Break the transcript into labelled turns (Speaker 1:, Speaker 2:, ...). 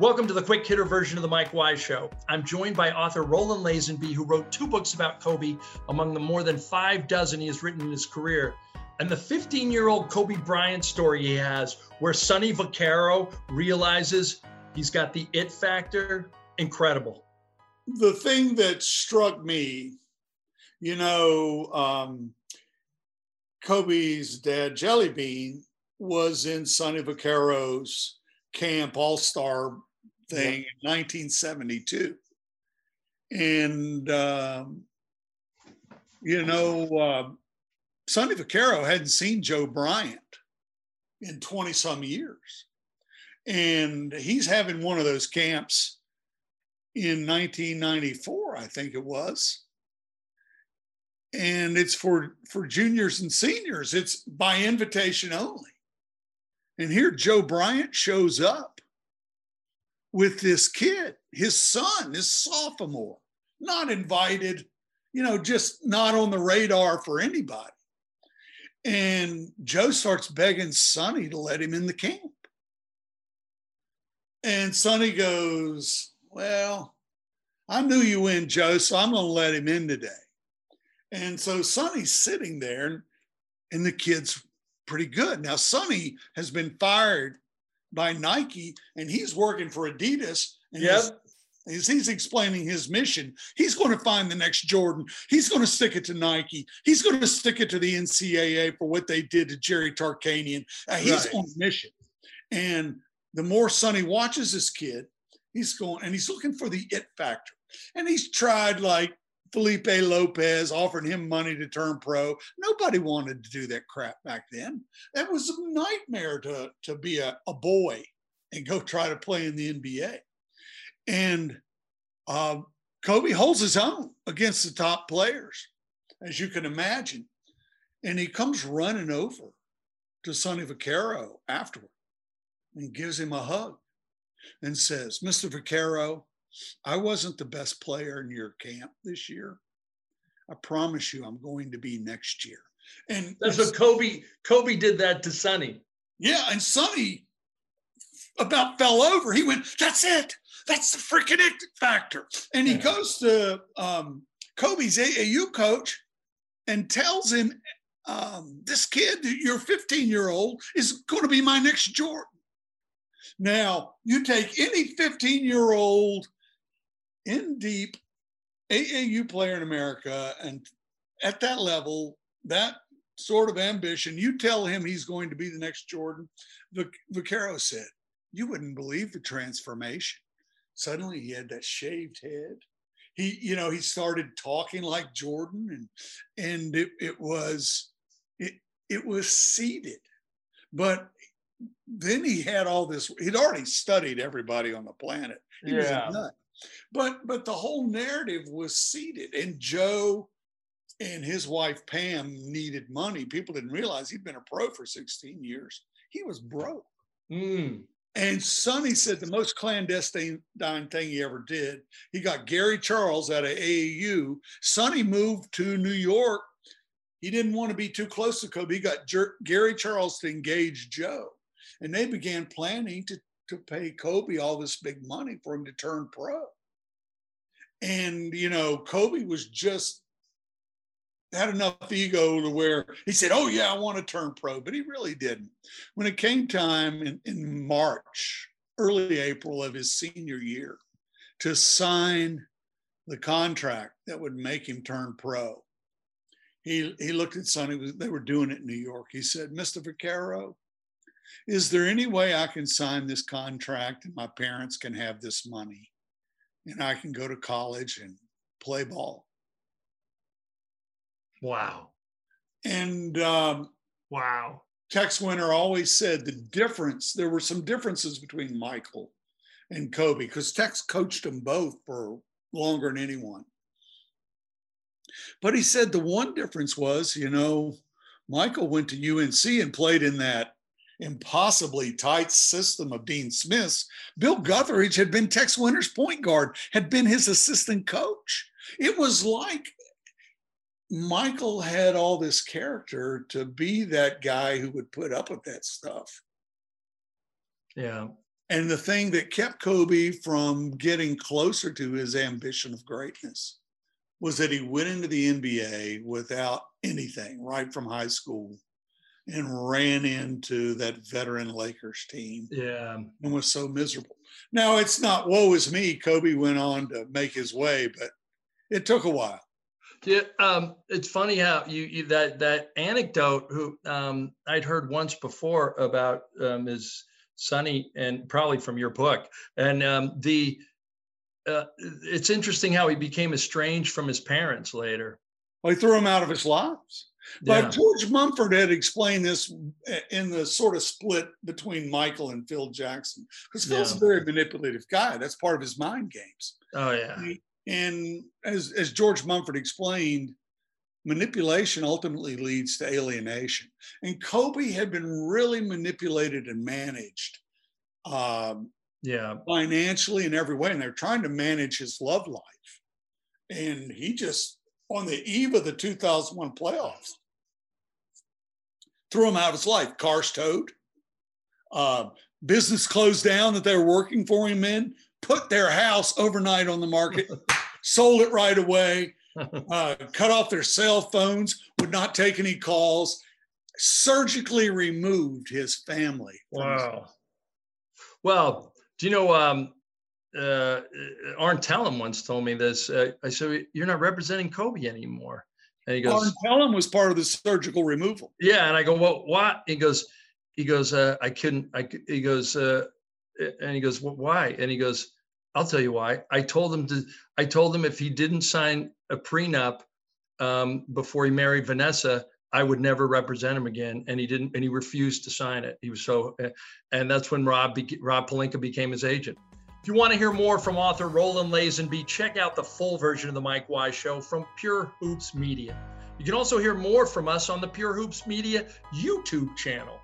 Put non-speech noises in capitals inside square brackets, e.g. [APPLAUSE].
Speaker 1: Welcome to the quick hitter version of the Mike Wise Show. I'm joined by author Roland Lazenby, who wrote two books about Kobe among the more than five dozen he has written in his career. And the 15 year old Kobe Bryant story he has, where Sonny Vaccaro realizes he's got the it factor, incredible.
Speaker 2: The thing that struck me, you know, um, Kobe's dad, Jelly Bean, was in Sonny Vaccaro's camp all star thing in 1972. And, um, you know, uh, Sonny Vaccaro hadn't seen Joe Bryant in 20 some years. And he's having one of those camps in 1994, I think it was. And it's for, for juniors and seniors, it's by invitation only. And here Joe Bryant shows up with this kid, his son, his sophomore, not invited, you know, just not on the radar for anybody. And Joe starts begging Sonny to let him in the camp. And Sonny goes, Well, I knew you win, Joe, so I'm going to let him in today. And so Sonny's sitting there, and the kid's pretty good. Now, Sonny has been fired by Nike and he's working for Adidas. And
Speaker 1: Yep.
Speaker 2: As he's explaining his mission, he's going to find the next Jordan. He's going to stick it to Nike. He's going to stick it to the NCAA for what they did to Jerry Tarkanian. Uh, he's
Speaker 1: Right.
Speaker 2: on a mission. And the more Sonny watches this kid, he's going and he's looking for the it factor. And he's tried like Felipe Lopez offering him money to turn pro. Nobody wanted to do that crap back then. That was a nightmare to, to be a, a boy and go try to play in the NBA. And uh, Kobe holds his own against the top players, as you can imagine. And he comes running over to Sonny Vaccaro afterward and gives him a hug and says, Mr. Vaccaro, I wasn't the best player in your camp this year. I promise you I'm going to be next year. And
Speaker 1: That's what Kobe Kobe did that to Sonny.
Speaker 2: yeah, and Sonny about fell over. He went, That's it. That's the freaking it factor. And he
Speaker 1: Yeah.
Speaker 2: goes to um, Kobe's AAU coach and tells him, um, This kid, your 15 year old, is going to be my next Jordan. Now, you take any 15 year old in deep AAU player in America, and at that level, that sort of ambition, you tell him he's going to be the next Jordan. Vic- Vaccaro said, You wouldn't believe the transformation. Suddenly he had that shaved head. He, you know, he started talking like Jordan, and and it, it was it it was seeded. But then he had all this, he'd already studied everybody on the planet. He was a nut. But but the whole narrative was seeded. And Joe and his wife Pam needed money. People didn't realize he'd been a pro for 16 years. He was broke.
Speaker 1: Mm.
Speaker 2: And Sonny said the most clandestine thing he ever did. He got Gary Charles out of AAU. Sonny moved to New York. He didn't want to be too close to Kobe. He got Jer- Gary Charles to engage Joe. And they began planning to, to pay Kobe all this big money for him to turn pro. And, you know, Kobe was just had enough ego to where he said, Oh, yeah, I want to turn pro, but he really didn't. When it came time in, in March, early April of his senior year, to sign the contract that would make him turn pro, he, he looked at Sonny, they were doing it in New York. He said, Mr. Vaccaro, is there any way I can sign this contract and my parents can have this money and I can go to college and play ball?
Speaker 1: Wow.
Speaker 2: And um,
Speaker 1: Wow.
Speaker 2: Tex Winter always said the difference, there were some differences between Michael and Kobe because Tex coached them both for longer than anyone. But he said the one difference was, you know, Michael went to UNC and played in that impossibly tight system of Dean Smith's. Bill Guthridge had been Tex Winter's point guard, had been his assistant coach. It was like Michael had all this character to be that guy who would put up with that stuff.
Speaker 1: Yeah.
Speaker 2: And the thing that kept Kobe from getting closer to his ambition of greatness was that he went into the NBA without anything right from high school and ran into that veteran Lakers team.
Speaker 1: Yeah.
Speaker 2: And was so miserable. Now, it's not woe is me. Kobe went on to make his way, but it took a while.
Speaker 1: Yeah, um, it's funny how you, you, that that anecdote. Who um, I'd heard once before about um, is Sonny, and probably from your book. And um, the uh, it's interesting how he became estranged from his parents later.
Speaker 2: Well, he threw him out of his lives. But yeah. George Mumford had explained this in the sort of split between Michael and Phil Jackson. Because Phil's yeah. a very manipulative guy. That's part of his mind games.
Speaker 1: Oh yeah.
Speaker 2: And as as George Mumford explained, manipulation ultimately leads to alienation. And Kobe had been really manipulated and managed. Um,
Speaker 1: yeah.
Speaker 2: Financially in every way. And they're trying to manage his love life. And he just on the eve of the 2001 playoffs. Threw him out of his life. Cars towed. Uh, business closed down that they were working for him in. Put their house overnight on the market. [LAUGHS] sold it right away. [LAUGHS] Uh, cut off their cell phones. Would not take any calls. Surgically removed his family.
Speaker 1: Wow. Well, do you know um, uh, Arn Tellem once told me this. Uh, I said, "You're not representing Kobe anymore."
Speaker 2: And he goes, "Arn Tellem was part of the surgical removal."
Speaker 1: Yeah, and I go, "Well, what?" He goes, "He goes, uh, I couldn't." I he goes, uh, and he goes, well, "Why?" And he goes, "I'll tell you why. I told him to. I told him if he didn't sign a prenup um, before he married Vanessa." I would never represent him again, and he didn't, and he refused to sign it. He was so, uh, and that's when Rob Rob Pelinka became his agent. If you want to hear more from author Roland Lazenby, check out the full version of the Mike Wise Show from Pure Hoops Media. You can also hear more from us on the Pure Hoops Media YouTube channel.